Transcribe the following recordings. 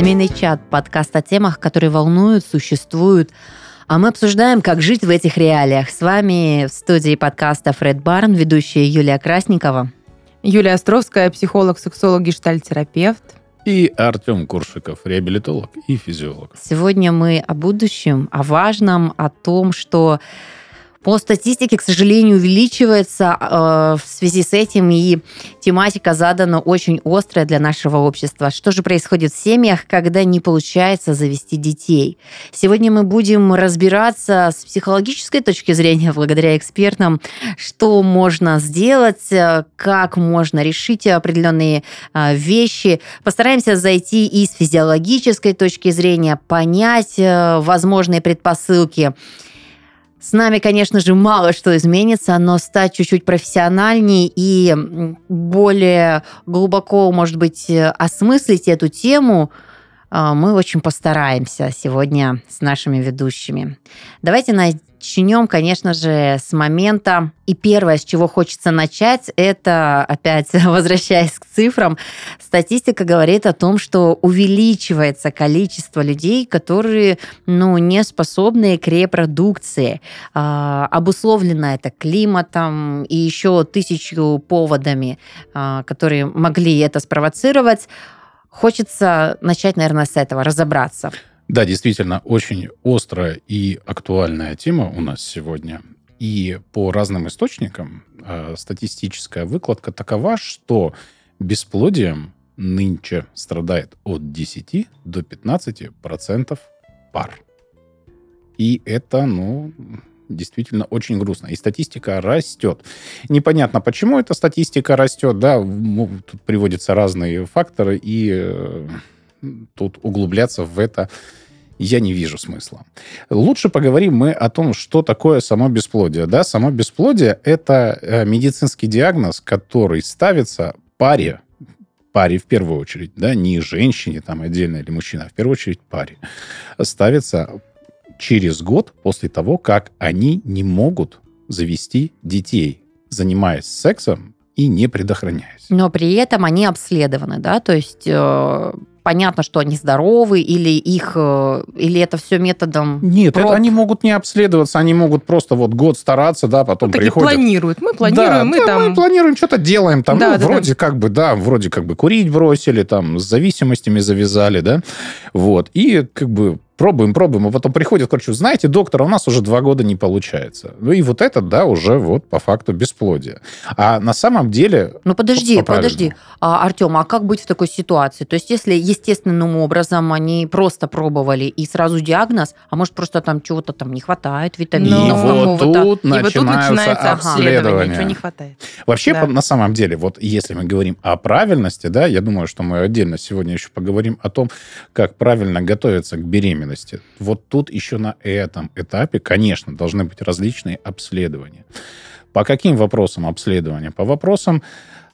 Семейный чат, подкаст о темах, которые волнуют, существуют, а мы обсуждаем, как жить в этих реалиях. С вами в студии подкаста Фред Барн, ведущая Юлия Красникова. Юлия Островская, психолог, сексолог, гештальтерапевт. И Артем Куршиков, реабилитолог и физиолог. Сегодня мы о будущем, о важном, о том, что по статистике, к сожалению, увеличивается э, в связи с этим, и тематика задана очень острая для нашего общества. Что же происходит в семьях, когда не получается завести детей? Сегодня мы будем разбираться с психологической точки зрения, благодаря экспертам, что можно сделать, э, как можно решить определенные э, вещи. Постараемся зайти и с физиологической точки зрения, понять э, возможные предпосылки. С нами, конечно же, мало что изменится, но стать чуть-чуть профессиональнее и более глубоко, может быть, осмыслить эту тему – мы очень постараемся сегодня с нашими ведущими. Давайте начнем, конечно же, с момента. И первое, с чего хочется начать, это, опять возвращаясь к цифрам, статистика говорит о том, что увеличивается количество людей, которые ну, не способны к репродукции. А, обусловлено это климатом и еще тысячу поводами, а, которые могли это спровоцировать. Хочется начать, наверное, с этого, разобраться. Да, действительно, очень острая и актуальная тема у нас сегодня. И по разным источникам э, статистическая выкладка такова, что бесплодием нынче страдает от 10 до 15 процентов пар. И это, ну, действительно очень грустно. И статистика растет. Непонятно, почему эта статистика растет. Да, тут приводятся разные факторы, и э, тут углубляться в это я не вижу смысла. Лучше поговорим мы о том, что такое само бесплодие. Да, само бесплодие – это э, медицинский диагноз, который ставится паре, паре в первую очередь, да, не женщине там отдельно или мужчина, а в первую очередь паре, ставится через год после того, как они не могут завести детей, занимаясь сексом и не предохраняясь. Но при этом они обследованы, да, то есть э, понятно, что они здоровы, или их, э, или это все методом Нет, проб... это они могут не обследоваться, они могут просто вот год стараться, да, потом ну, приходят. планируют, мы планируем, да, мы да, там... мы планируем, что-то делаем там, да, ну, да, вроде да. как бы, да, вроде как бы курить бросили, там, с зависимостями завязали, да, вот, и как бы пробуем, пробуем, а потом приходит к врачу, знаете, доктор, у нас уже два года не получается. Ну и вот это, да, уже вот по факту бесплодие. А на самом деле... Ну подожди, подожди, а, Артем, а как быть в такой ситуации? То есть если естественным образом они просто пробовали и сразу диагноз, а может просто там чего-то там не хватает, витаминов и вот тут, и вот тут начинается обследование. Ничего не хватает. Вообще, да. на самом деле, вот если мы говорим о правильности, да, я думаю, что мы отдельно сегодня еще поговорим о том, как правильно готовиться к беременности беременности. Вот тут еще на этом этапе, конечно, должны быть различные обследования. По каким вопросам обследования? По вопросам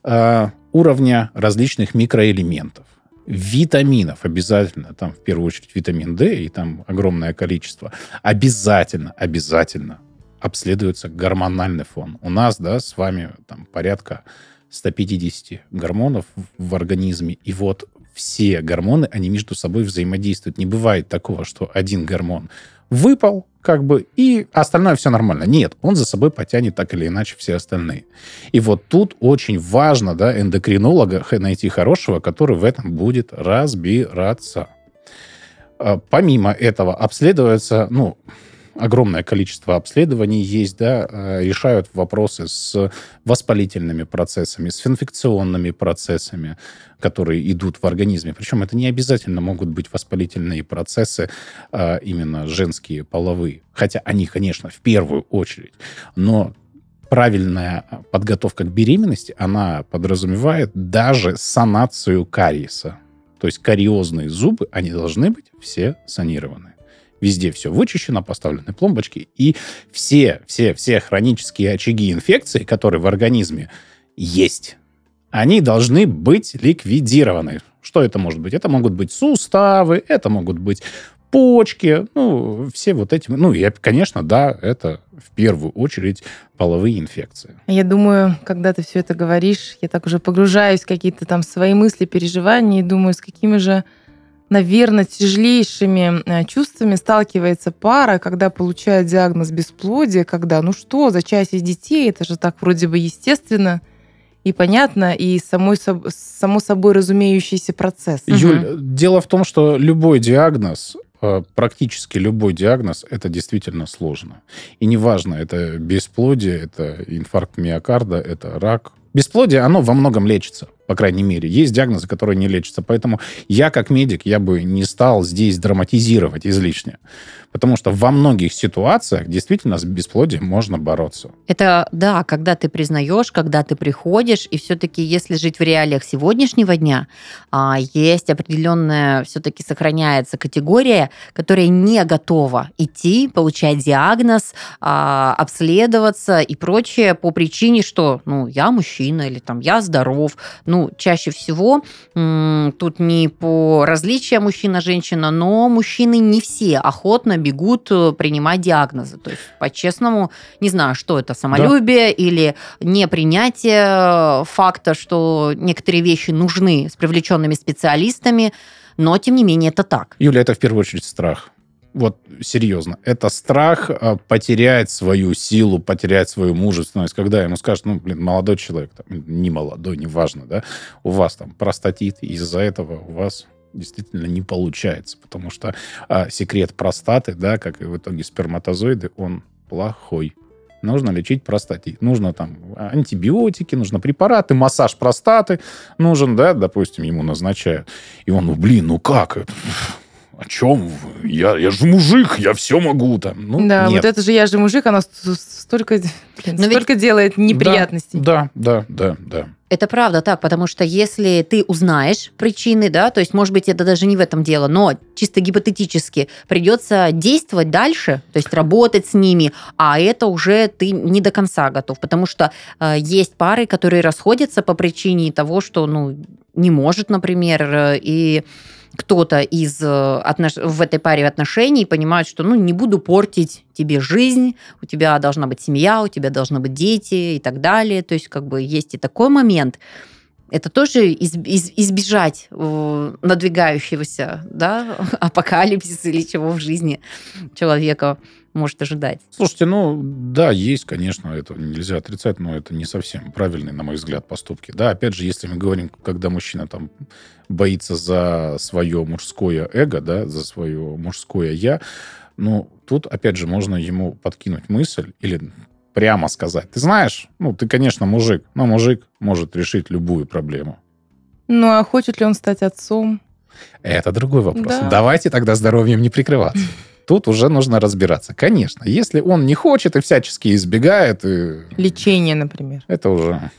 э, уровня различных микроэлементов витаминов обязательно, там в первую очередь витамин D, и там огромное количество, обязательно, обязательно обследуется гормональный фон. У нас, да, с вами там порядка 150 гормонов в организме, и вот все гормоны, они между собой взаимодействуют. Не бывает такого, что один гормон выпал, как бы, и остальное все нормально. Нет, он за собой потянет так или иначе все остальные. И вот тут очень важно, да, эндокринолога найти хорошего, который в этом будет разбираться. А, помимо этого обследуется, ну, огромное количество обследований есть, да, э, решают вопросы с воспалительными процессами, с инфекционными процессами, которые идут в организме. Причем это не обязательно могут быть воспалительные процессы а именно женские, половые. Хотя они, конечно, в первую очередь. Но правильная подготовка к беременности, она подразумевает даже санацию кариеса. То есть кариозные зубы, они должны быть все санированы. Везде все вычищено, поставлены пломбочки. И все, все, все хронические очаги инфекции, которые в организме есть, они должны быть ликвидированы. Что это может быть? Это могут быть суставы, это могут быть почки, ну, все вот эти... Ну, и, конечно, да, это в первую очередь половые инфекции. Я думаю, когда ты все это говоришь, я так уже погружаюсь в какие-то там свои мысли, переживания, и думаю, с какими же наверное, тяжелейшими э, чувствами сталкивается пара, когда получает диагноз бесплодия, когда, ну что, зачать из детей, это же так вроде бы естественно и понятно, и самой, само собой разумеющийся процесс. Юль, угу. дело в том, что любой диагноз, э, практически любой диагноз, это действительно сложно. И неважно, это бесплодие, это инфаркт миокарда, это рак. Бесплодие, оно во многом лечится по крайней мере. Есть диагнозы, которые не лечатся. Поэтому я, как медик, я бы не стал здесь драматизировать излишне. Потому что во многих ситуациях действительно с бесплодием можно бороться. Это, да, когда ты признаешь, когда ты приходишь, и все-таки, если жить в реалиях сегодняшнего дня, а, есть определенная, все-таки сохраняется категория, которая не готова идти, получать диагноз, а, обследоваться и прочее по причине, что, ну, я мужчина или там я здоров, ну, чаще всего тут не по различиям мужчина-женщина, но мужчины не все охотно бегут э, принимать диагнозы. То есть, по-честному, не знаю, что это, самолюбие да. или непринятие факта, что некоторые вещи нужны с привлеченными специалистами, но, тем не менее, это так. Юля, это в первую очередь страх вот серьезно, это страх а, потерять свою силу, потерять свою мужественность, когда ему скажут, ну, блин, молодой человек, там, не молодой, неважно, да, у вас там простатит, из-за этого у вас действительно не получается, потому что а, секрет простаты, да, как и в итоге сперматозоиды, он плохой. Нужно лечить простатит. Нужно там антибиотики, нужно препараты, массаж простаты нужен, да, допустим, ему назначают. И он, ну, блин, ну как это? о чем вы? Я, я же мужик, я все могу там. Ну, да, нет. вот это же я же мужик, оно столько, блин, столько ведь... делает неприятностей. Да, да, да, да. Это правда так, потому что если ты узнаешь причины, да, то есть, может быть, это даже не в этом дело, но чисто гипотетически придется действовать дальше, то есть работать с ними, а это уже ты не до конца готов, потому что э, есть пары, которые расходятся по причине того, что, ну, не может, например, э, и кто-то из э, отнош... в этой паре отношений понимает, что ну не буду портить тебе жизнь, у тебя должна быть семья, у тебя должны быть дети и так далее. То есть как бы есть и такой момент. Это тоже из, из, избежать э, надвигающегося да, апокалипсиса или чего в жизни человека может ожидать. Слушайте, ну да, есть, конечно, это нельзя отрицать, но это не совсем правильные, на мой взгляд, поступки. Да, опять же, если мы говорим, когда мужчина там боится за свое мужское эго, да, за свое мужское я, ну, тут, опять же, можно ему подкинуть мысль или прямо сказать. Ты знаешь, ну, ты, конечно, мужик, но мужик может решить любую проблему. Ну, а хочет ли он стать отцом? Это другой вопрос. Да. Давайте тогда здоровьем не прикрываться. Тут уже нужно разбираться. Конечно, если он не хочет и всячески избегает... И... Лечение, например. Это уже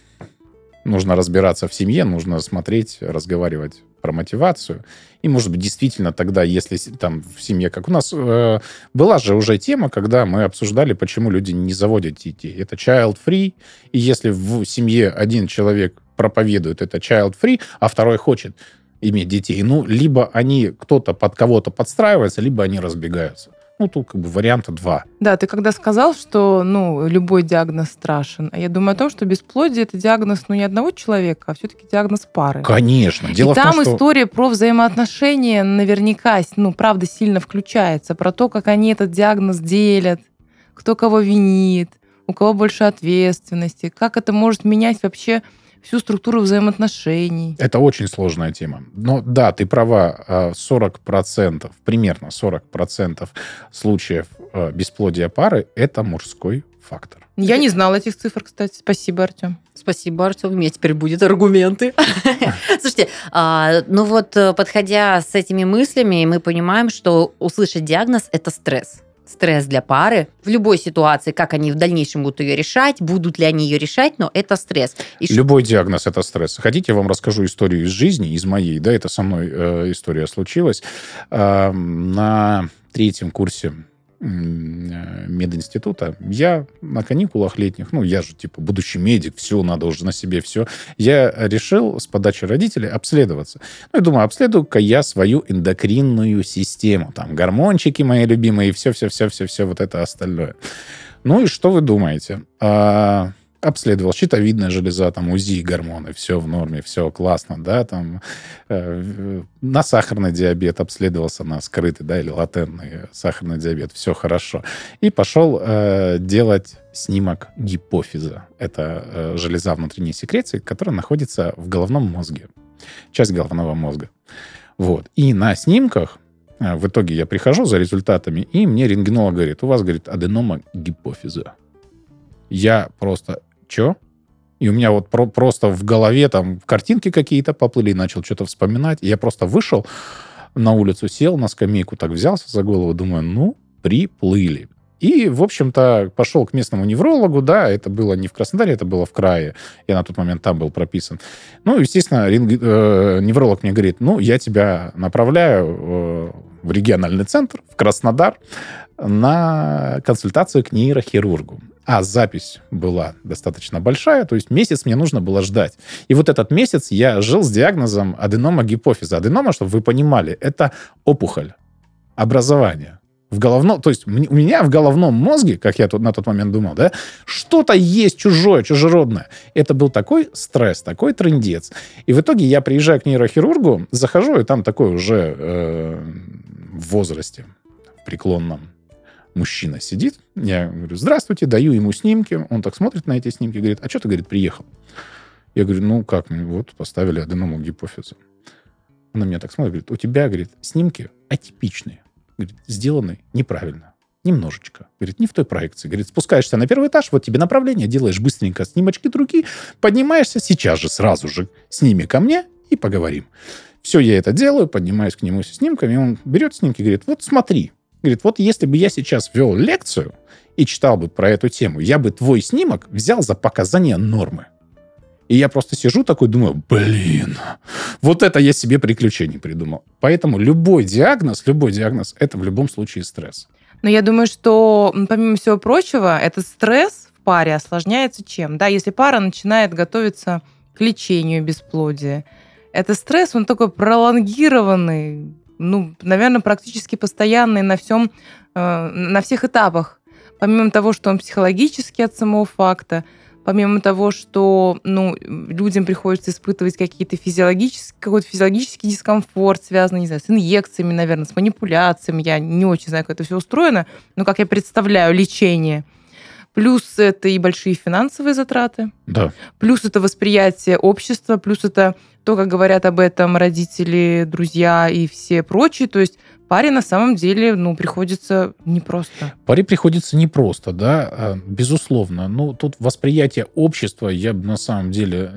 нужно разбираться в семье, нужно смотреть, разговаривать про мотивацию. И, может быть, действительно тогда, если там в семье, как у нас, э, была же уже тема, когда мы обсуждали, почему люди не заводят детей. Это child-free, и если в семье один человек проповедует это child-free, а второй хочет, иметь детей. Ну, либо они, кто-то под кого-то подстраивается, либо они разбегаются. Ну, тут как бы варианта два. Да, ты когда сказал, что ну, любой диагноз страшен, а я думаю о том, что бесплодие это диагноз ну, не одного человека, а все-таки диагноз пары. Конечно. Дело И в там том, что... история про взаимоотношения наверняка, ну, правда, сильно включается. Про то, как они этот диагноз делят, кто кого винит, у кого больше ответственности, как это может менять вообще всю структуру взаимоотношений. Это очень сложная тема. Но да, ты права, 40%, а, примерно 40% случаев а, бесплодия пары – это мужской фактор. Я не знала этих цифр, кстати. Спасибо, Артем. Спасибо, Артем. У меня теперь будут аргументы. Слушайте, а, ну вот, э, подходя с этими мыслями, мы понимаем, что услышать диагноз – это стресс стресс для пары в любой ситуации, как они в дальнейшем будут ее решать, будут ли они ее решать, но это стресс. И любой ш... диагноз это стресс. Хотите, я вам расскажу историю из жизни, из моей, да, это со мной э, история случилась. Э, на третьем курсе мединститута, я на каникулах летних, ну, я же, типа, будущий медик, все, надо уже на себе все, я решил с подачи родителей обследоваться. Ну, я думаю, обследую-ка я свою эндокринную систему, там, гормончики мои любимые, и все-все-все-все-все вот это остальное. Ну, и что вы думаете? А, обследовал щитовидная железа, там УЗИ, гормоны, все в норме, все классно, да, там э, на сахарный диабет обследовался, на скрытый, да, или латентный сахарный диабет, все хорошо. И пошел э, делать снимок гипофиза. Это э, железа внутренней секреции, которая находится в головном мозге, часть головного мозга. Вот. И на снимках э, в итоге я прихожу за результатами, и мне рентгенолог говорит, у вас, говорит, аденома гипофиза. Я просто Че? И у меня вот про- просто в голове там картинки какие-то поплыли, начал что-то вспоминать. И я просто вышел на улицу, сел на скамейку, так взялся за голову, думаю, ну, приплыли. И, в общем-то, пошел к местному неврологу, да, это было не в Краснодаре, это было в крае, я на тот момент там был прописан. Ну, естественно, ринг... э, невролог мне говорит, ну, я тебя направляю э, в региональный центр, в Краснодар, на консультацию к нейрохирургу. А запись была достаточно большая, то есть месяц мне нужно было ждать. И вот этот месяц я жил с диагнозом аденома гипофиза. Аденома, чтобы вы понимали, это опухоль, образование. В головном, то есть у меня в головном мозге, как я тут на тот момент думал, да, что-то есть чужое, чужеродное. Это был такой стресс, такой трендец. И в итоге я приезжаю к нейрохирургу, захожу, и там такой уже э, в возрасте, преклонном, мужчина сидит, я говорю, здравствуйте, даю ему снимки, он так смотрит на эти снимки, говорит, а что ты, говорит, приехал? Я говорю, ну как, вот поставили аденому гипофиза. Она меня так смотрит, говорит, у тебя, говорит, снимки атипичные, говорит, сделаны неправильно, немножечко. Говорит, не в той проекции. Говорит, спускаешься на первый этаж, вот тебе направление, делаешь быстренько снимочки другие, поднимаешься сейчас же, сразу же, сними ко мне и поговорим. Все, я это делаю, поднимаюсь к нему с снимками, он берет снимки, говорит, вот смотри, Говорит, вот если бы я сейчас вел лекцию и читал бы про эту тему, я бы твой снимок взял за показание нормы. И я просто сижу такой, думаю, блин, вот это я себе приключений придумал. Поэтому любой диагноз, любой диагноз, это в любом случае стресс. Но я думаю, что, помимо всего прочего, этот стресс в паре осложняется чем? Да, если пара начинает готовиться к лечению бесплодия, это стресс, он такой пролонгированный, ну, наверное, практически постоянный на всем, э, на всех этапах. Помимо того, что он психологический от самого факта, помимо того, что ну, людям приходится испытывать какие-то физиологические, какой-то физиологический дискомфорт, связанный, не знаю, с инъекциями, наверное, с манипуляциями. Я не очень знаю, как это все устроено, но как я представляю лечение. Плюс это и большие финансовые затраты. Да. Плюс это восприятие общества, плюс это то, как говорят об этом родители, друзья и все прочие. То есть паре на самом деле ну, приходится непросто. Паре приходится непросто, да, а, безусловно. Ну, тут восприятие общества я бы на самом деле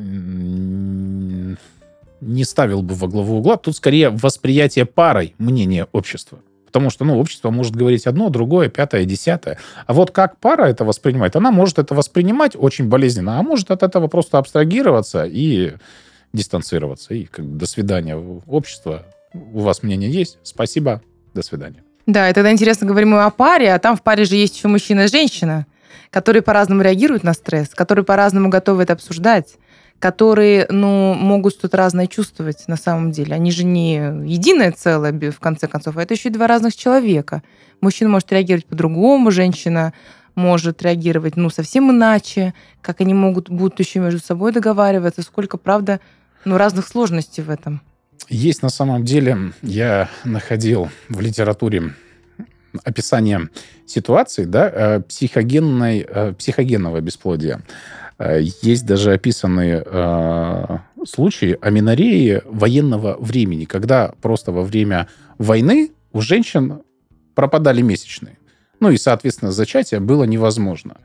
не ставил бы во главу угла. Тут скорее восприятие парой мнения общества. Потому что, ну, общество может говорить одно, другое, пятое, десятое. А вот как пара это воспринимает? Она может это воспринимать очень болезненно, а может от этого просто абстрагироваться и дистанцироваться. И как до свидания, общество. У вас мнение есть? Спасибо. До свидания. Да, и тогда интересно говорим мы о паре, а там в паре же есть еще мужчина и женщина, которые по-разному реагируют на стресс, которые по-разному готовы это обсуждать, которые, ну, могут что-то разное чувствовать на самом деле. Они же не единое целое, в конце концов, а это еще и два разных человека. Мужчина может реагировать по-другому, женщина может реагировать, ну, совсем иначе, как они могут будут еще между собой договариваться, сколько, правда, ну, разных сложностей в этом. Есть на самом деле, я находил в литературе описание ситуации, да, э, психогенной, э, психогенного бесплодия. Э, есть даже описанные э, случаи аминореи военного времени, когда просто во время войны у женщин пропадали месячные. Ну и, соответственно, зачатие было невозможно.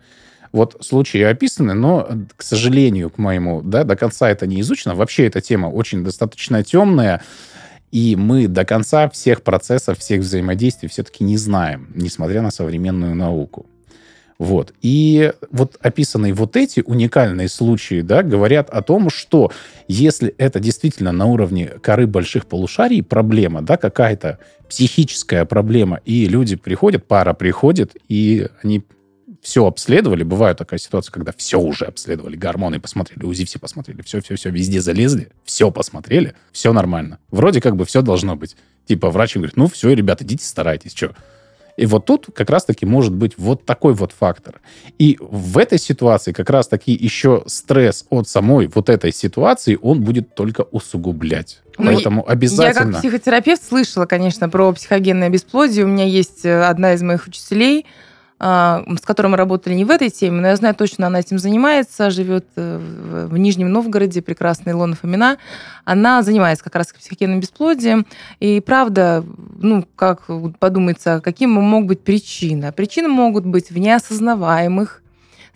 Вот случаи описаны, но, к сожалению, к моему, да, до конца это не изучено. Вообще эта тема очень достаточно темная, и мы до конца всех процессов, всех взаимодействий все-таки не знаем, несмотря на современную науку. Вот. И вот описанные вот эти уникальные случаи, да, говорят о том, что если это действительно на уровне коры больших полушарий проблема, да, какая-то психическая проблема, и люди приходят, пара приходит, и они все обследовали. Бывает такая ситуация, когда все уже обследовали, гормоны посмотрели, УЗИ все посмотрели, все-все-все, везде залезли, все посмотрели, все нормально. Вроде как бы все должно быть. Типа врач говорит, ну все, ребята, идите старайтесь, что. И вот тут как раз-таки может быть вот такой вот фактор. И в этой ситуации как раз-таки еще стресс от самой вот этой ситуации, он будет только усугублять. Ну, Поэтому обязательно... Я как психотерапевт слышала, конечно, про психогенное бесплодие. У меня есть э, одна из моих учителей, с которым мы работали не в этой теме, но я знаю точно, она этим занимается, живет э, в Нижнем Новгороде, прекрасная Илона Фомина. Она занимается как раз психогенным бесплодием. И правда, ну, как подумается, каким могут быть причины? Причины могут быть в неосознаваемых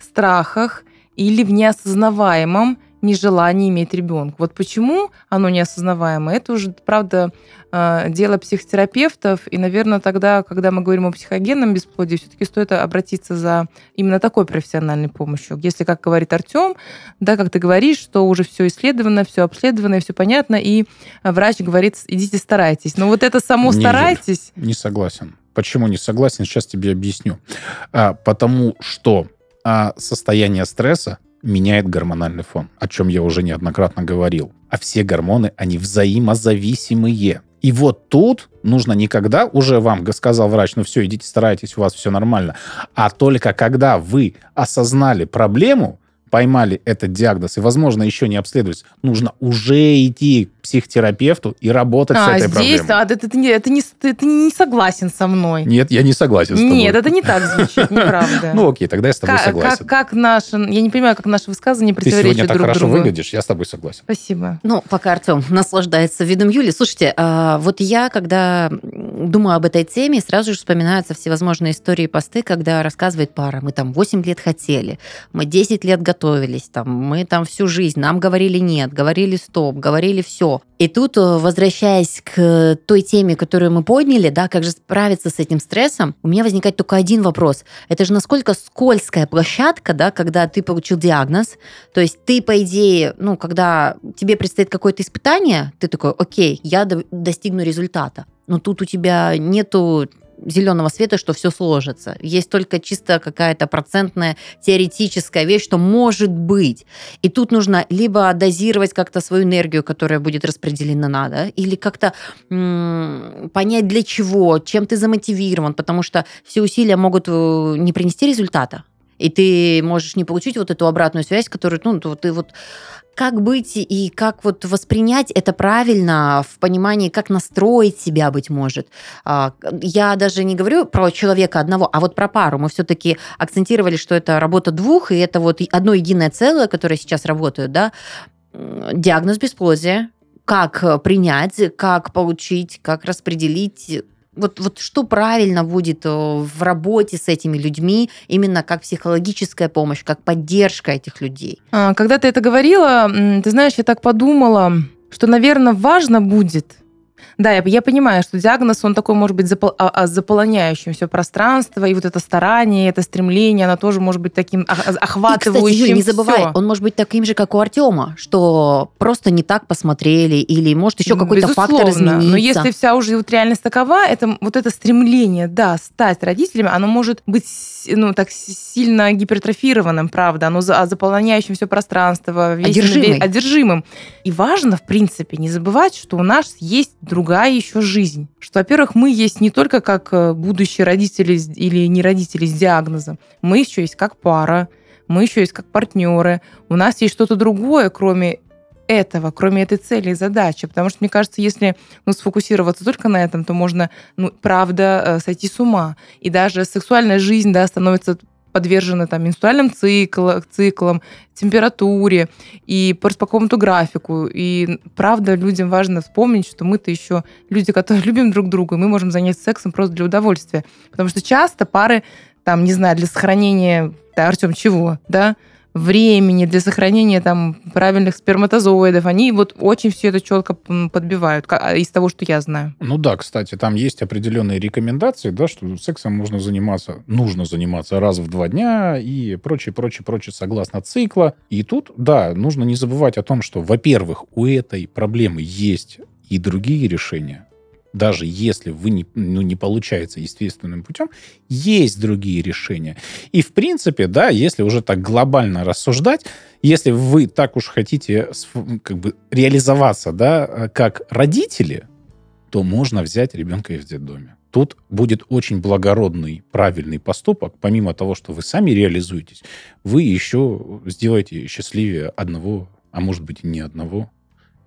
страхах или в неосознаваемом нежелание иметь ребенка. Вот почему оно неосознаваемо, это уже, правда, э, дело психотерапевтов. И, наверное, тогда, когда мы говорим о психогенном бесплодии, все-таки стоит обратиться за именно такой профессиональной помощью. Если, как говорит Артем, да, как ты говоришь, что уже все исследовано, все обследовано, все понятно, и врач говорит, идите старайтесь. Но вот это само Не, старайтесь... Не согласен. Почему не согласен? Сейчас тебе объясню. А, потому что а, состояние стресса меняет гормональный фон, о чем я уже неоднократно говорил. А все гормоны, они взаимозависимые. И вот тут нужно никогда, уже вам сказал врач, ну все, идите старайтесь, у вас все нормально, а только когда вы осознали проблему, поймали этот диагноз и, возможно, еще не обследовались, нужно уже идти к психотерапевту и работать а, с этой здесь, проблемой. А, это, это, не, это, не, ты не согласен со мной. Нет, я не согласен с тобой. Нет, это не так звучит, неправда. Ну окей, тогда я с тобой согласен. как, наше, я не понимаю, как наши высказывания Ты сегодня противоречат так друг хорошо другу. выглядишь, я с тобой согласен. Спасибо. Ну, пока Артем наслаждается видом Юли. Слушайте, а, вот я, когда думаю об этой теме, сразу же вспоминаются всевозможные истории и посты, когда рассказывает пара, мы там 8 лет хотели, мы 10 лет готовились, там, мы там всю жизнь, нам говорили нет, говорили стоп, говорили все. И тут, э, возвращаясь к той теме, которую мы подняли, да, как же справиться с этим стрессом, у меня возникает только один вопрос. Это же насколько скользкая площадка, да, когда ты получил диагноз, то есть ты, по идее, ну, когда тебе предстоит какое-то испытание, ты такой, окей, я до- достигну результата. Но тут у тебя нету зеленого света, что все сложится. Есть только чисто какая-то процентная теоретическая вещь, что может быть. И тут нужно либо дозировать как-то свою энергию, которая будет распределена, да, или как-то понять для чего, чем ты замотивирован, потому что все усилия могут э, не принести результата. И ты можешь не получить вот эту обратную связь, которую, ну, ты вот как быть и как вот воспринять это правильно в понимании, как настроить себя, быть может. А, Я даже не говорю про человека одного, а вот про пару. Мы все-таки акцентировали, что это работа двух, и это вот одно единое целое, которое сейчас работает, да. Диагноз бесплодия, как э, принять, как получить, как распределить. Вот, вот что правильно будет э, в работе с этими людьми, именно как психологическая помощь, как поддержка этих людей. А, Когда ты это говорила, ты знаешь, я так подумала, что, наверное, важно будет. Да, я, я понимаю, что диагноз, он такой, может быть, запол- а- а, заполоняющим все пространство, и вот это старание, это стремление, оно тоже может быть таким ох- И, кстати, охватывающим Юль, не забывай, всё. он может быть таким же, как у Артема, что просто не так посмотрели, или может еще какой-то фактор измениться. Но если вся уже вот реальность такова, это вот это стремление, да, стать родителями, оно может быть, ну, так сильно гипертрофированным, правда, оно за- заполняющим все пространство, весь- Одержимый. ве- одержимым. И важно, в принципе, не забывать, что у нас есть другая еще жизнь. Что, во-первых, мы есть не только как э, будущие родители или не родители с диагнозом, мы еще есть как пара, мы еще есть как партнеры, у нас есть что-то другое, кроме этого, кроме этой цели и задачи. Потому что, мне кажется, если ну, сфокусироваться только на этом, то можно, ну, правда, э, сойти с ума. И даже сексуальная жизнь, да, становится подвержена там менструальным цикл, циклам, температуре и по какому-то графику. И правда, людям важно вспомнить, что мы-то еще люди, которые любим друг друга, и мы можем заняться сексом просто для удовольствия. Потому что часто пары, там, не знаю, для сохранения, да, Артем, чего, да, времени, для сохранения там правильных сперматозоидов, они вот очень все это четко подбивают, ка- из того, что я знаю. Ну да, кстати, там есть определенные рекомендации, да, что сексом можно заниматься, нужно заниматься раз в два дня и прочее, прочее, прочее, согласно цикла. И тут, да, нужно не забывать о том, что, во-первых, у этой проблемы есть и другие решения. Даже если вы не, ну, не получается естественным путем, есть другие решения. И, в принципе, да, если уже так глобально рассуждать, если вы так уж хотите как бы реализоваться, да, э, как родители, то можно взять ребенка из детдоме. тут будет очень благородный, правильный поступок. Помимо того, что вы сами реализуетесь, вы еще сделаете счастливее одного, а может быть и не одного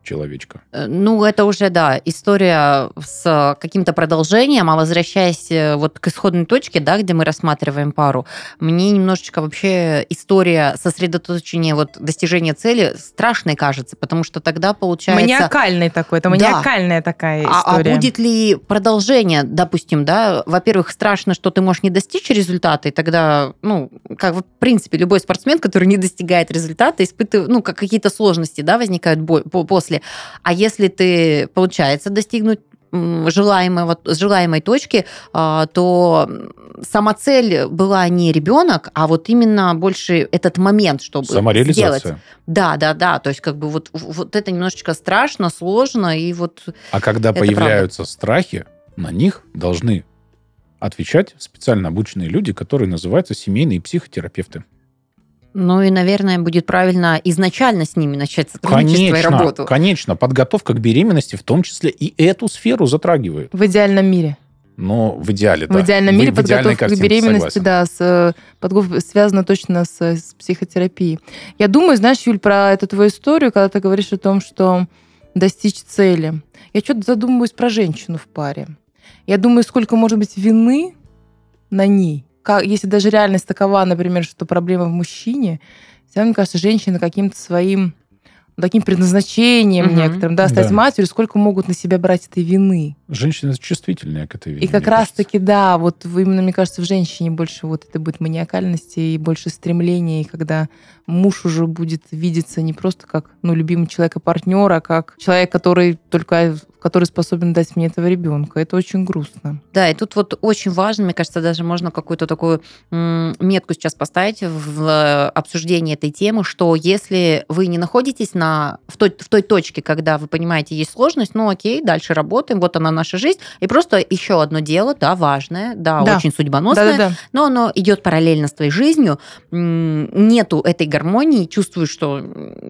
человечка. Э, ну, это уже, да, история с каким-то продолжением, а возвращаясь э, вот к исходной точке, да, где мы рассматриваем пару, мне немножечко вообще история сосредоточения вот достижения цели страшной кажется, потому что тогда получается... Маниакальный такой, это маниакальная да. такая история. А, а будет ли продолжение, допустим, да, во-первых, страшно, что ты можешь не достичь результата, и тогда, ну, как в принципе, любой спортсмен, который не достигает результата, испытывает, ну, как какие-то сложности, да, возникают после после. А если ты, получается, достигнуть желаемой, вот, желаемой точки, а, то сама цель была не ребенок, а вот именно больше этот момент, чтобы Самореализация. сделать. Да, да, да. То есть как бы вот, вот это немножечко страшно, сложно и вот. А когда появляются правда. страхи, на них должны отвечать специально обученные люди, которые называются семейные психотерапевты. Ну и, наверное, будет правильно изначально с ними начать сотрудничество конечно, и работу. Конечно, подготовка к беременности в том числе и эту сферу затрагивает. В идеальном мире. Но в идеале, да. В идеальном мире в подготовка к беременности, согласен. да, с, э, подготовка связана точно с, с психотерапией. Я думаю, знаешь, Юль, про эту твою историю, когда ты говоришь о том, что достичь цели. Я что-то задумываюсь про женщину в паре. Я думаю, сколько может быть вины на ней как, если даже реальность такова, например, что проблема в мужчине, всегда, мне кажется, женщина каким-то своим таким предназначением угу. некоторым, да, стать да. матерью, сколько могут на себя брать этой вины. Женщина чувствительная к этой вине. И как раз-таки, да, вот именно, мне кажется, в женщине больше вот это будет маниакальности и больше стремления, и когда муж уже будет видеться не просто как, ну, любимый человек и партнер, а как человек, который только который способен дать мне этого ребенка. Это очень грустно. Да, и тут вот очень важно, мне кажется, даже можно какую-то такую метку сейчас поставить в э, обсуждении этой темы, что если вы не находитесь на, в, той, в той точке, когда вы понимаете, есть сложность, ну окей, дальше работаем, вот она наша жизнь, и просто еще одно дело, да, важное, да, да. очень судьбоносное, да, да, да. но оно идет параллельно с твоей жизнью, нету этой гармонии, чувствую, что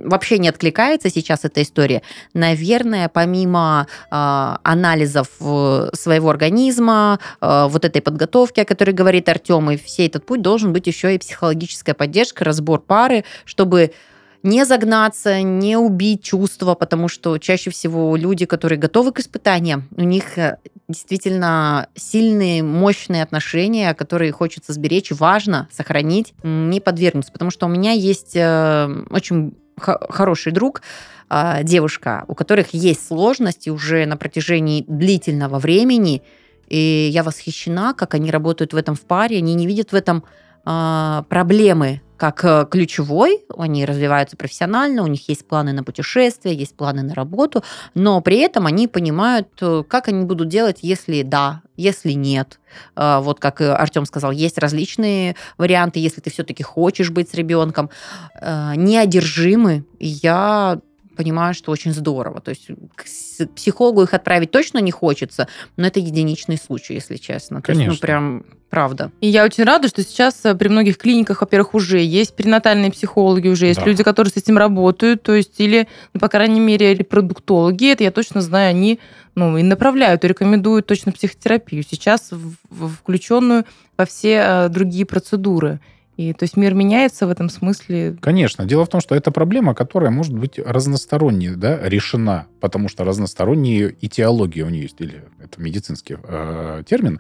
вообще не откликается сейчас эта история. Наверное, помимо анализов э, своего организма, э, вот этой подготовки, о которой говорит Артем, и все этот путь должен быть еще и психологическая поддержка, разбор пары, чтобы не загнаться, не убить чувства, потому что чаще всего люди, которые готовы к испытаниям, у них э, действительно сильные, мощные отношения, которые хочется сберечь, важно сохранить, не подвергнуться. Потому что у меня есть очень хороший друг, а, девушка, у которых есть сложности уже на протяжении длительного времени, и я восхищена, как они работают в этом в паре, они не видят в этом проблемы как э, ключевой, они развиваются профессионально, у них есть планы на путешествия, есть планы на работу, но при этом они понимают, э, как они будут делать, если да, если нет. А, вот как Артем сказал, есть различные варианты, если ты все-таки хочешь быть с ребенком, э, неодержимы. Я понимаю, что очень здорово. То есть к психологу их отправить точно не хочется, но это единичный случай, если честно. Конечно. То есть, ну, прям правда. И я очень рада, что сейчас э, при многих клиниках, во-первых, уже есть перинатальные психологи, уже есть да. люди, которые с этим работают, то есть или, ну, по крайней мере, репродуктологи, это я точно знаю, они ну, и направляют, и рекомендуют точно психотерапию сейчас в, в, включенную во все э, другие процедуры. И то есть мир меняется в этом смысле. Конечно. Дело в том, что это проблема, которая может быть разносторонне да, решена, потому что разносторонние этиология у нее есть, или это медицинский э, термин,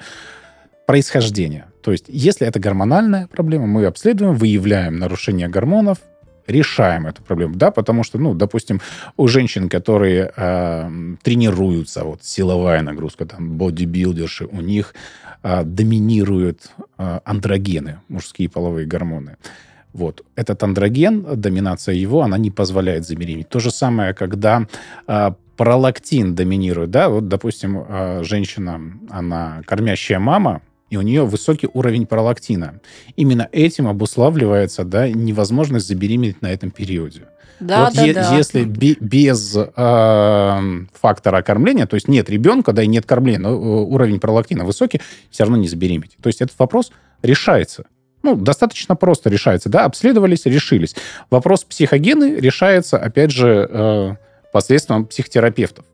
происхождения. То есть, если это гормональная проблема, мы обследуем, выявляем нарушение гормонов, решаем эту проблему, да, потому что, ну, допустим, у женщин, которые э, тренируются, вот силовая нагрузка, там, бодибилдерши, у них доминируют э, андрогены, мужские половые гормоны. Вот. Этот андроген, доминация его, она не позволяет забеременеть. То же самое, когда э, пролактин доминирует, да, вот, допустим, женщина, она кормящая мама, и у нее высокий уровень пролактина. Именно этим обуславливается да, невозможность забеременеть на этом периоде. Да, вот да, е- да. Если би- без э, фактора кормления, то есть нет ребенка, да и нет кормления, но э, уровень пролактина высокий, все равно не забеременеть. То есть этот вопрос решается. Ну, достаточно просто решается, да, обследовались, решились. Вопрос психогены решается, опять же, э, посредством психотерапевтов.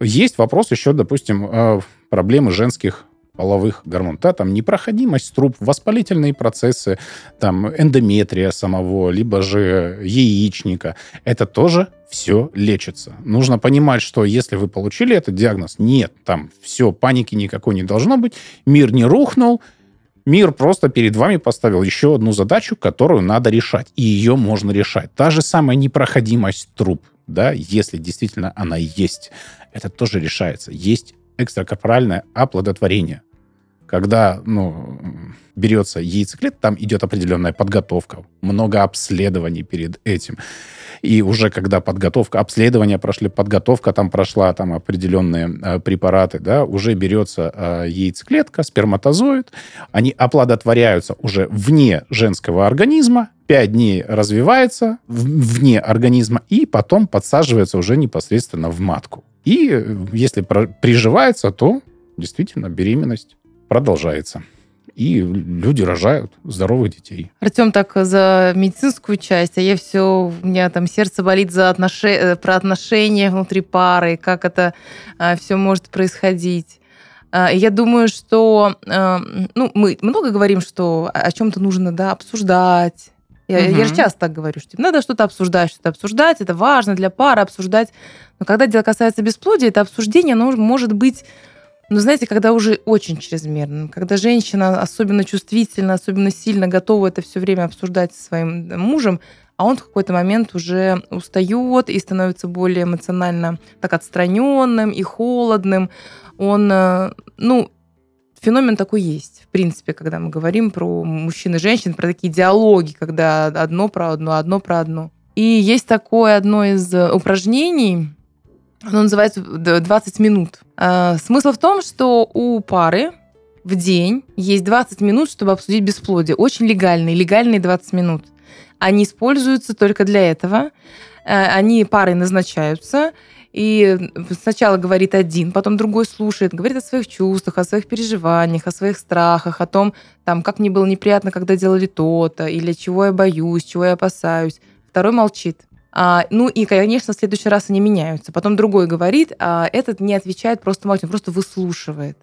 Есть вопрос еще, допустим, э, проблемы женских половых гормонов. Да, там непроходимость труб, воспалительные процессы, там эндометрия самого, либо же яичника. Это тоже все лечится. Нужно понимать, что если вы получили этот диагноз, нет, там все, паники никакой не должно быть, мир не рухнул, Мир просто перед вами поставил еще одну задачу, которую надо решать. И ее можно решать. Та же самая непроходимость труб, да, если действительно она есть, это тоже решается. Есть экстракорпоральное оплодотворение. Когда ну, берется яйцеклет, там идет определенная подготовка, много обследований перед этим. И уже когда подготовка, обследования прошли, подготовка там прошла, там определенные э, препараты, да, уже берется э, яйцеклетка, сперматозоид, они оплодотворяются уже вне женского организма, 5 дней развивается вне организма и потом подсаживается уже непосредственно в матку. И э, если приживается, то действительно беременность продолжается и люди рожают здоровых детей. Артем так за медицинскую часть, а я все, у меня там сердце болит за отнош... Э, про отношения внутри пары, как это все может происходить. А, я думаю, что ну, мы много говорим, что о чем-то нужно да, обсуждать. Я, угу. я же часто так говорю, что типа, надо что-то обсуждать, что-то обсуждать, это важно для пары обсуждать. Но когда дело касается бесплодия, это обсуждение, оно может быть но знаете, когда уже очень чрезмерно, когда женщина особенно чувствительна, особенно сильно готова это все время обсуждать со своим мужем, а он в какой-то момент уже устает и становится более эмоционально так отстраненным и холодным. Он, э, ну, феномен такой есть, в принципе, когда мы говорим про мужчин и женщин, про такие диалоги, когда одно про одно, одно про одно. И есть такое одно из упражнений, оно называется 20 минут. А, смысл в том, что у пары в день есть 20 минут, чтобы обсудить бесплодие. Очень легальные, легальные 20 минут. Они используются только для этого. А, они парой назначаются, и сначала говорит один, потом другой слушает, говорит о своих чувствах, о своих переживаниях, о своих страхах, о том, там, как мне было неприятно, когда делали то-то, или чего я боюсь, чего я опасаюсь. Второй молчит. А, ну и, конечно, в следующий раз они меняются. Потом другой говорит, а этот не отвечает, просто молчит, просто выслушивает.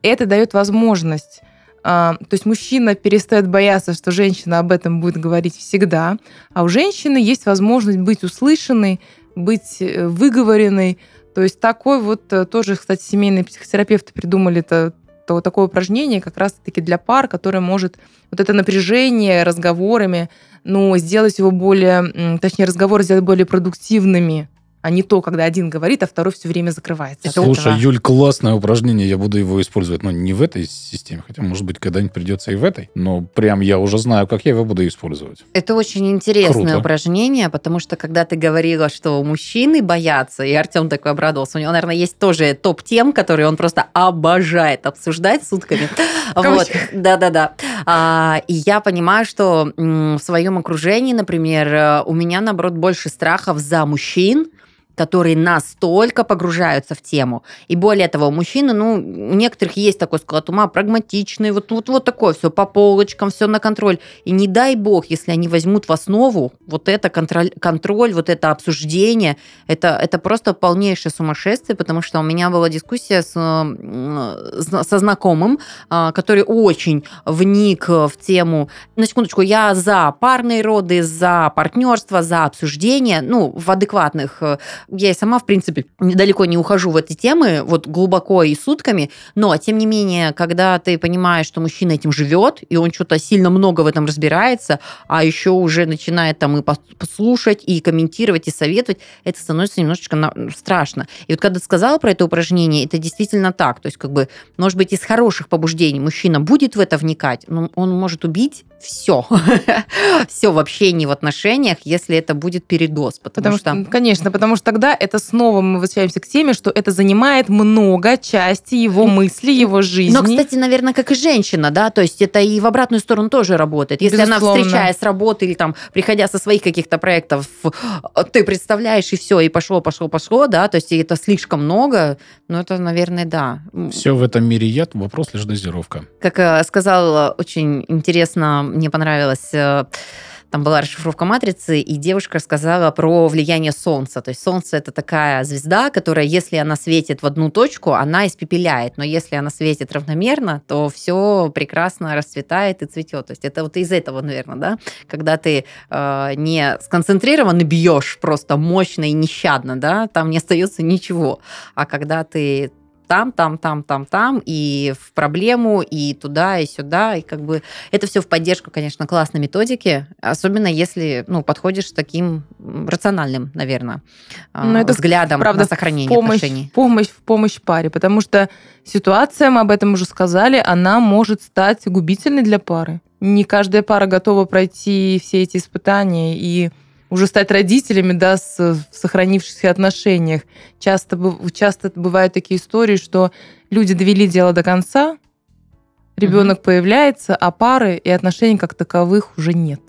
Это дает возможность а, то есть мужчина перестает бояться, что женщина об этом будет говорить всегда, а у женщины есть возможность быть услышанной, быть э, выговоренной. То есть такой вот э, тоже, кстати, семейные психотерапевты придумали это то такое упражнение как раз-таки для пар, которое может вот это напряжение разговорами, ну, сделать его более, точнее, разговоры сделать более продуктивными а не то, когда один говорит, а второй все время закрывается. Слушай, этого. Юль, классное упражнение, я буду его использовать, но не в этой системе, хотя, может быть, когда-нибудь придется и в этой, но прям я уже знаю, как я его буду использовать. Это очень интересное Круто. упражнение, потому что когда ты говорила, что мужчины боятся, и Артем такой обрадовался, у него, наверное, есть тоже топ-тем, которые он просто обожает обсуждать сутками. Вот, да-да-да. А, и я понимаю, что в своем окружении, например, у меня, наоборот, больше страхов за мужчин, которые настолько погружаются в тему. И более того, мужчины, ну, у некоторых есть такой склад ума, прагматичный, вот, вот, вот такое все по полочкам, все на контроль. И не дай бог, если они возьмут в основу вот это контроль, контроль вот это обсуждение, это, это просто полнейшее сумасшествие, потому что у меня была дискуссия с, со знакомым, а, который очень вник в тему, на секундочку, я за парные роды, за партнерство, за обсуждение, ну, в адекватных я и сама, в принципе, далеко не ухожу в эти темы, вот глубоко и сутками, но, тем не менее, когда ты понимаешь, что мужчина этим живет, и он что-то сильно много в этом разбирается, а еще уже начинает там и послушать, и комментировать, и советовать, это становится немножечко страшно. И вот когда ты сказала про это упражнение, это действительно так. То есть, как бы, может быть, из хороших побуждений мужчина будет в это вникать, но он может убить все. все в общении, в отношениях, если это будет передоз. Потому, потому что... Конечно, потому что тогда это снова мы возвращаемся к теме, что это занимает много части его мысли, его жизни. Но, кстати, наверное, как и женщина, да, то есть это и в обратную сторону тоже работает. Если Безусловно. она, встречаясь с работы или там, приходя со своих каких-то проектов, ты представляешь, и все, и пошло, пошло, пошло, да, то есть это слишком много, ну, это, наверное, да. Все в этом мире яд, вопрос лишь дозировка. Как э, сказал очень интересно мне понравилось э, там была расшифровка матрицы, и девушка рассказала про влияние Солнца. То есть Солнце это такая звезда, которая, если она светит в одну точку, она испепеляет. Но если она светит равномерно, то все прекрасно расцветает и цветет. То есть это вот из этого, наверное, да, когда ты э, не сконцентрированно бьешь просто мощно и нещадно, да, там не остается ничего. А когда ты там, там, там, там, там, и в проблему, и туда, и сюда, и как бы это все в поддержку, конечно, классной методики, особенно если, ну, подходишь с таким рациональным, наверное, Но ну, это, взглядом правда, на сохранение в помощь, отношений. Помощь, в помощь паре, потому что ситуация, мы об этом уже сказали, она может стать губительной для пары. Не каждая пара готова пройти все эти испытания и уже стать родителями, да, с, в сохранившихся отношениях. Часто, часто бывают такие истории, что люди довели дело до конца, ребенок угу. появляется, а пары и отношений как таковых уже нет.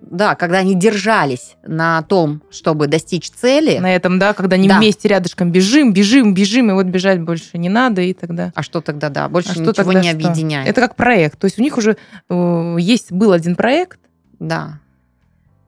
Да, когда они держались на том, чтобы достичь цели. На этом, да, когда они да. вместе рядышком бежим, бежим, бежим, и вот бежать больше не надо, и тогда... А что тогда, да, больше а ничего тогда не что? объединяет. Это как проект. То есть у них уже э, есть, был один проект. Да.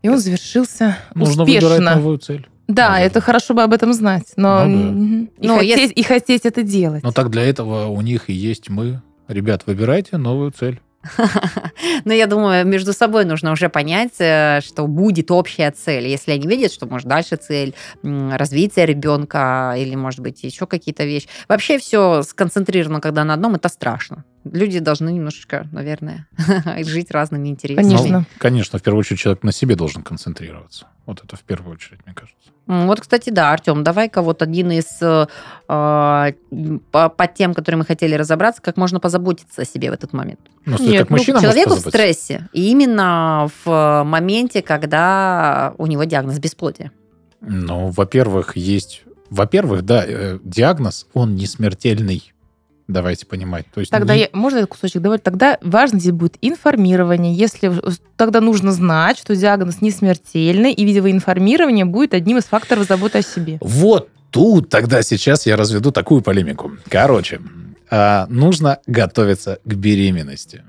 И он завершился Нужно успешно. выбирать новую цель. Да, Наверное. это хорошо бы об этом знать, но, ну, да. и, но хотеть, если... и хотеть это делать. Но так для этого у них и есть мы. Ребят, выбирайте новую цель. Но я думаю, между собой нужно уже понять, э, что будет общая цель. Если они видят, что может дальше цель развития ребенка или, может быть, еще какие-то вещи. Вообще все сконцентрировано, когда на одном, это страшно. Люди должны немножечко, наверное, жить разными интересами. Конечно. Ну, конечно, в первую очередь человек на себе должен концентрироваться. Вот это в первую очередь, мне кажется. Вот, кстати, да, Артем, давай-ка вот один из э, по, по тем, которые мы хотели разобраться, как можно позаботиться о себе в этот момент. Ну, Нет, как мужчина ну, человеку в стрессе, и именно в моменте, когда у него диагноз бесплодия. Ну, во-первых, есть, во-первых, да, э, диагноз он не смертельный Давайте понимать. То есть тогда не... я, можно этот кусочек добавить? Тогда важно здесь будет информирование. Если тогда нужно знать, что диагноз не смертельный, и видеоинформирование будет одним из факторов заботы о себе. Вот тут тогда сейчас я разведу такую полемику. Короче, э, нужно готовиться к беременности.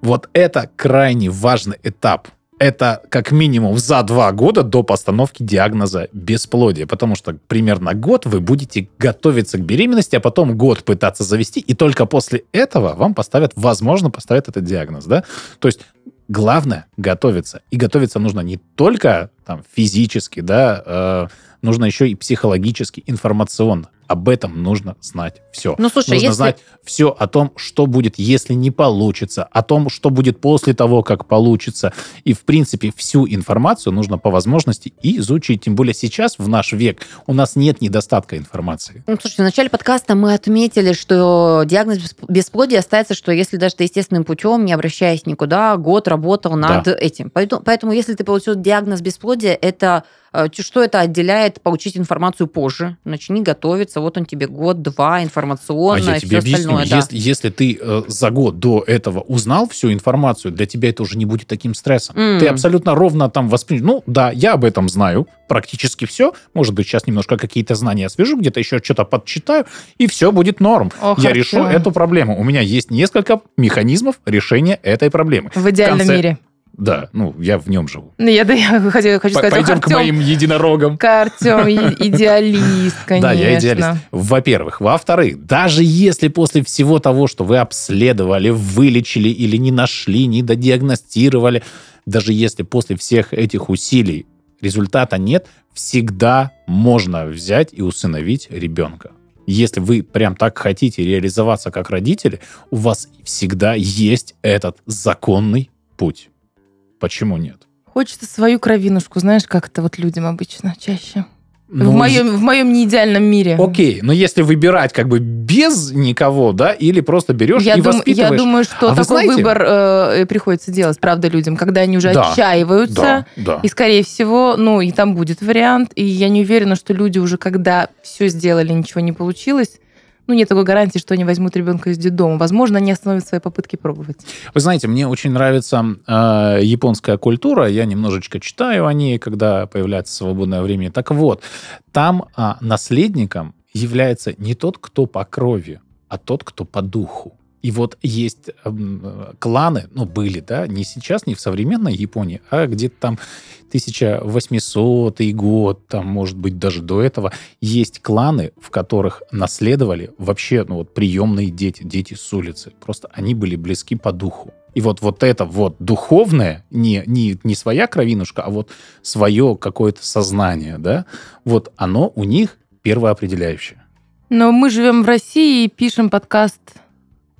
Вот это крайне важный этап это как минимум за два года до постановки диагноза бесплодия, потому что примерно год вы будете готовиться к беременности, а потом год пытаться завести, и только после этого вам поставят, возможно, поставят этот диагноз, да? То есть главное готовиться. И готовиться нужно не только там, физически, да, э, нужно еще и психологически, информационно. Об этом нужно знать все. Ну, слушай, нужно если... знать все о том, что будет, если не получится, о том, что будет после того, как получится. И, в принципе, всю информацию нужно по возможности изучить. Тем более сейчас, в наш век, у нас нет недостатка информации. Ну, слушай, в начале подкаста мы отметили, что диагноз бесплодия остается, что если даже ты естественным путем, не обращаясь никуда, год работал над да. этим. Поэтому, поэтому, если ты получил диагноз бесплодия, это что это отделяет получить информацию позже? Начни готовиться, вот он тебе год-два информационно а я тебе объясню, остальное. Да. Если, если ты э, за год до этого узнал всю информацию, для тебя это уже не будет таким стрессом. Mm. Ты абсолютно ровно там воспринял. Ну, да, я об этом знаю, практически все. Может быть, сейчас немножко какие-то знания освежу, где-то еще что-то подчитаю, и все будет норм. Ох, я решу эту проблему. У меня есть несколько механизмов решения этой проблемы. В идеальном в конце... мире. Да, ну, я в нем живу. Ну, я, да, я хочу, хочу сказать, Пойдем Артем, к моим единорогам. Артем идеалист, конечно. Да, я идеалист. Во-первых. Во-вторых, даже если после всего того, что вы обследовали, вылечили или не нашли, не додиагностировали, даже если после всех этих усилий результата нет, всегда можно взять и усыновить ребенка. Если вы прям так хотите реализоваться как родители, у вас всегда есть этот законный путь. Почему нет? Хочется свою кровинушку, знаешь, как это вот людям обычно чаще. Ну, в, моем, в моем неидеальном мире. Окей, но если выбирать как бы без никого, да, или просто берешь я и дум, воспитываешь. Я думаю, что а такой знаете... выбор э, приходится делать, правда, людям, когда они уже да, отчаиваются. Да, да. И, скорее всего, ну, и там будет вариант. И я не уверена, что люди уже, когда все сделали, ничего не получилось, ну, нет такой гарантии, что они возьмут ребенка из детдома. Возможно, они остановят свои попытки пробовать. Вы знаете, мне очень нравится э, японская культура. Я немножечко читаю о ней, когда появляется свободное время. Так вот, там э, наследником является не тот, кто по крови, а тот, кто по духу. И вот есть эм, кланы, ну, были, да, не сейчас, не в современной Японии, а где-то там 1800 год, там, может быть, даже до этого, есть кланы, в которых наследовали вообще, ну, вот, приемные дети, дети с улицы. Просто они были близки по духу. И вот, вот это вот духовное, не, не, не своя кровинушка, а вот свое какое-то сознание, да, вот оно у них первоопределяющее. Но мы живем в России и пишем подкаст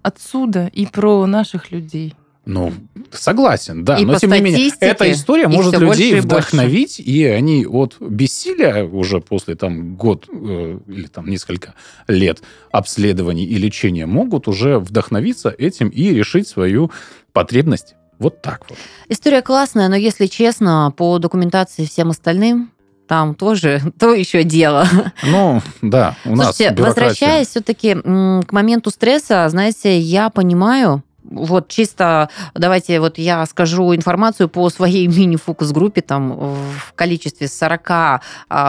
отсюда и про наших людей. Ну, согласен, да. И Но по тем не менее, эта история может больше людей и больше. вдохновить, и они от бессилия уже после там год э, или там несколько лет обследований и лечения могут уже вдохновиться этим и решить свою потребность вот так вот. История классная, но если честно, по документации всем остальным, там тоже то еще дело. Ну, да, у нас Слушайте, бюрократия. возвращаясь все-таки к моменту стресса, знаете, я понимаю, вот чисто давайте вот я скажу информацию по своей мини-фокус-группе, там в количестве 40 а,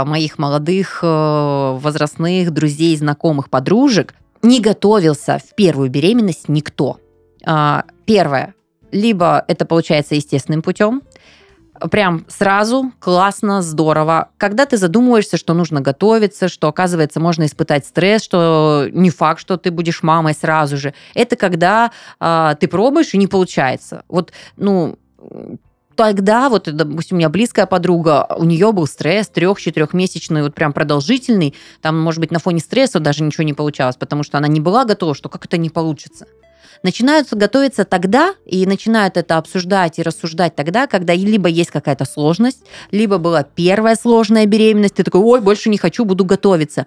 моих молодых э, возрастных друзей, знакомых, подружек не готовился в первую беременность никто. А, Первое, либо это получается естественным путем, прям сразу классно, здорово. Когда ты задумываешься, что нужно готовиться, что, оказывается, можно испытать стресс, что не факт, что ты будешь мамой сразу же. Это когда а, ты пробуешь и не получается. Вот, ну, тогда, вот, допустим, у меня близкая подруга, у нее был стресс трех-четырехмесячный, вот прям продолжительный. Там, может быть, на фоне стресса даже ничего не получалось, потому что она не была готова, что как это не получится начинают готовиться тогда и начинают это обсуждать и рассуждать тогда, когда либо есть какая-то сложность, либо была первая сложная беременность, ты такой, ой, больше не хочу, буду готовиться.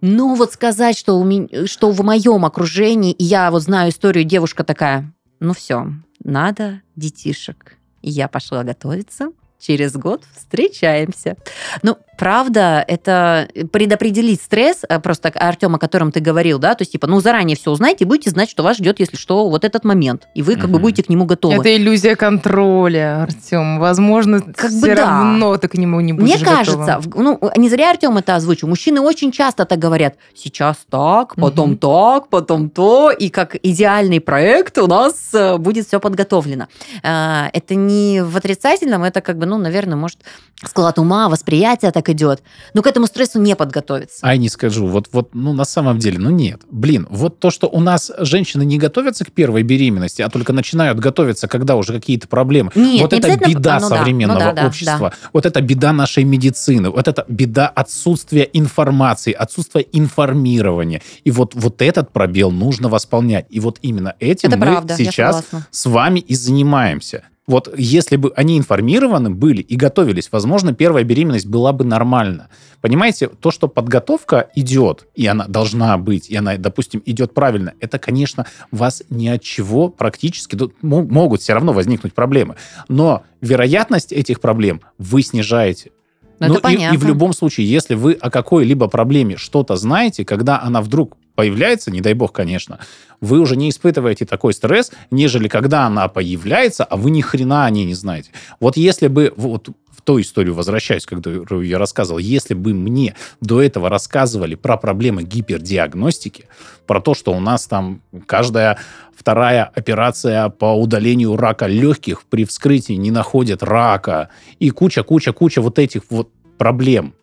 Но вот сказать, что, у меня, что в моем окружении, и я вот знаю историю, девушка такая, ну все, надо детишек. И я пошла готовиться, через год встречаемся. Ну, правда, это предопределить стресс, э, просто Артем, о котором ты говорил, да, то есть, типа, ну, заранее все узнайте, будете знать, что вас ждет, если что, вот этот момент, и вы как бы Мгм. будете к нему готовы. Это иллюзия контроля, Артем. Возможно, Как бы все да. равно ты к нему не Мне будешь кажется, готова. ну, не зря Артем это озвучил. Мужчины очень часто так говорят. Сейчас так, потом Мгм. так, потом то. И как идеальный проект у нас э, будет все подготовлено. Э, Это не в отрицательном, это как бы, ну, наверное, может, склад ума, восприятие так идет. Но к этому стрессу не подготовиться. Ай, не скажу. Вот, вот, ну, на самом деле, ну, нет. Блин, вот то, что у нас женщины не готовятся к первой беременности, а только начинают готовиться, когда уже какие-то проблемы. Нет, вот не это беда ну да, современного ну да, да, общества. Вот это беда нашей медицины. Вот это беда отсутствия информации, отсутствия информирования. И вот, вот этот пробел нужно восполнять. И вот именно этим Это мы правда, я сейчас с вами и занимаемся. Вот если бы они информированы были и готовились, возможно, первая беременность была бы нормальна. Понимаете, то, что подготовка идет, и она должна быть, и она, допустим, идет правильно, это, конечно, вас ни от чего практически могут все равно возникнуть проблемы. Но вероятность этих проблем вы снижаете. Ну, Ну, и, и понятно. в любом случае, если вы о какой-либо проблеме что-то знаете, когда она вдруг появляется, не дай бог, конечно, вы уже не испытываете такой стресс, нежели когда она появляется, а вы ни хрена о ней не знаете. Вот если бы, вот в ту историю возвращаюсь, которую я рассказывал, если бы мне до этого рассказывали про проблемы гипердиагностики, про то, что у нас там каждая вторая операция по удалению рака легких при вскрытии не находит рака, и куча-куча-куча вот этих вот проблем.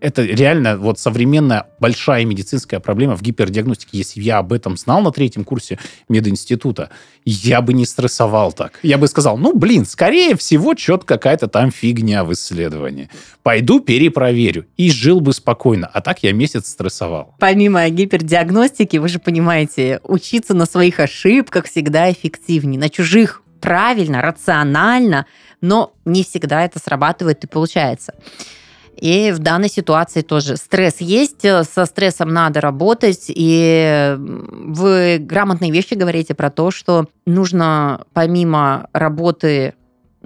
Это реально вот современная большая медицинская проблема в гипердиагностике. Если я об этом знал на третьем курсе мединститута, я бы не стрессовал так. Я бы сказал, ну, блин, скорее всего, что-то какая-то там фигня в исследовании. Пойду перепроверю. И жил бы спокойно. А так я месяц стрессовал. Помимо гипердиагностики, вы же понимаете, учиться на своих ошибках всегда эффективнее. На чужих правильно, рационально, но не всегда это срабатывает и получается. И в данной ситуации тоже стресс есть, э, со стрессом надо работать, и вы грамотные вещи говорите про то, что нужно помимо работы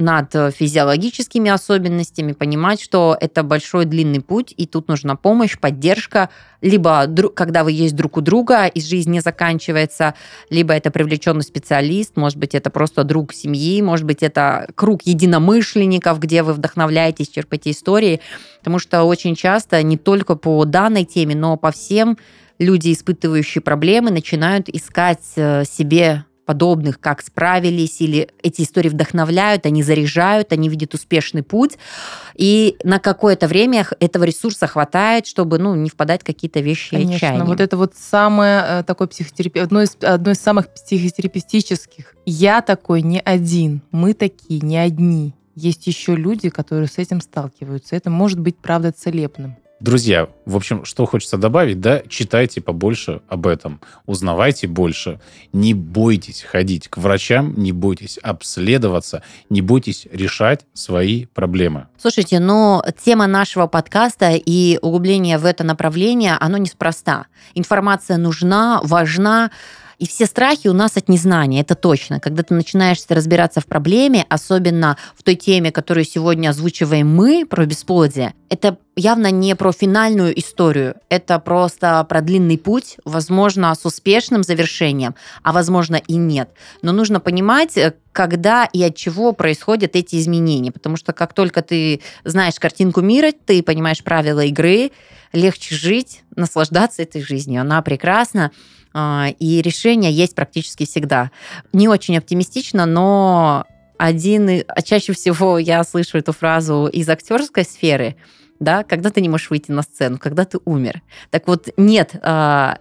над физиологическими особенностями, понимать, что это большой длинный путь, и тут нужна помощь, поддержка, либо когда вы есть друг у друга, и жизнь не заканчивается, либо это привлеченный специалист, может быть, это просто друг семьи, может быть, это круг единомышленников, где вы вдохновляетесь, черпаете истории, потому что очень часто не только по данной теме, но по всем люди, испытывающие проблемы, начинают искать э, себе подобных, как справились, или эти истории вдохновляют, они заряжают, они видят успешный путь, и на какое-то время этого ресурса хватает, чтобы ну, не впадать в какие-то вещи Конечно, отчаяния. вот это вот самое э, такое психотерапи... одно, из, одно из самых психотерапевтических. Я такой не один, мы такие не одни. Есть еще люди, которые с этим сталкиваются. Это может быть, правда, целебным. Друзья, в общем, что хочется добавить, да, читайте побольше об этом, узнавайте больше, не бойтесь ходить к врачам, не бойтесь обследоваться, не бойтесь решать свои проблемы. Слушайте, но тема нашего подкаста и углубление в это направление, оно неспроста. Информация нужна, важна, и все страхи у нас от незнания, это точно. Когда ты начинаешь разбираться в проблеме, особенно в той теме, которую сегодня озвучиваем мы, про бесплодие, это явно не про финальную историю, это просто про длинный путь, возможно, с успешным завершением, а возможно и нет. Но нужно понимать, э, когда и от чего происходят эти изменения, потому что как только ты знаешь картинку мира, ты понимаешь правила игры, легче жить, наслаждаться этой жизнью. Она прекрасна. А, и решение есть практически всегда. Не очень оптимистично, но один, а чаще всего я слышу эту фразу из актерской сферы, да, когда ты не можешь выйти на сцену, когда ты умер. Так вот, нет э,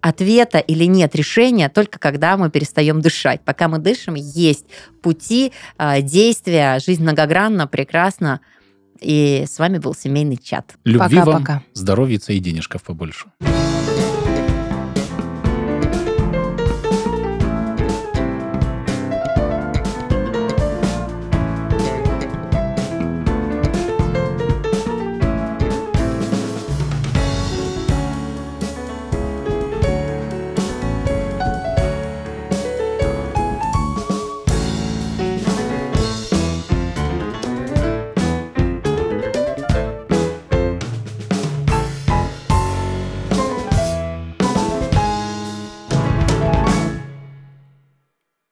ответа или нет решения только когда мы перестаем дышать. Пока мы дышим, есть пути э, действия, жизнь многогранна, прекрасна. И с вами был семейный чат. Любви Пока-пока. вам, здоровья и денежков побольше.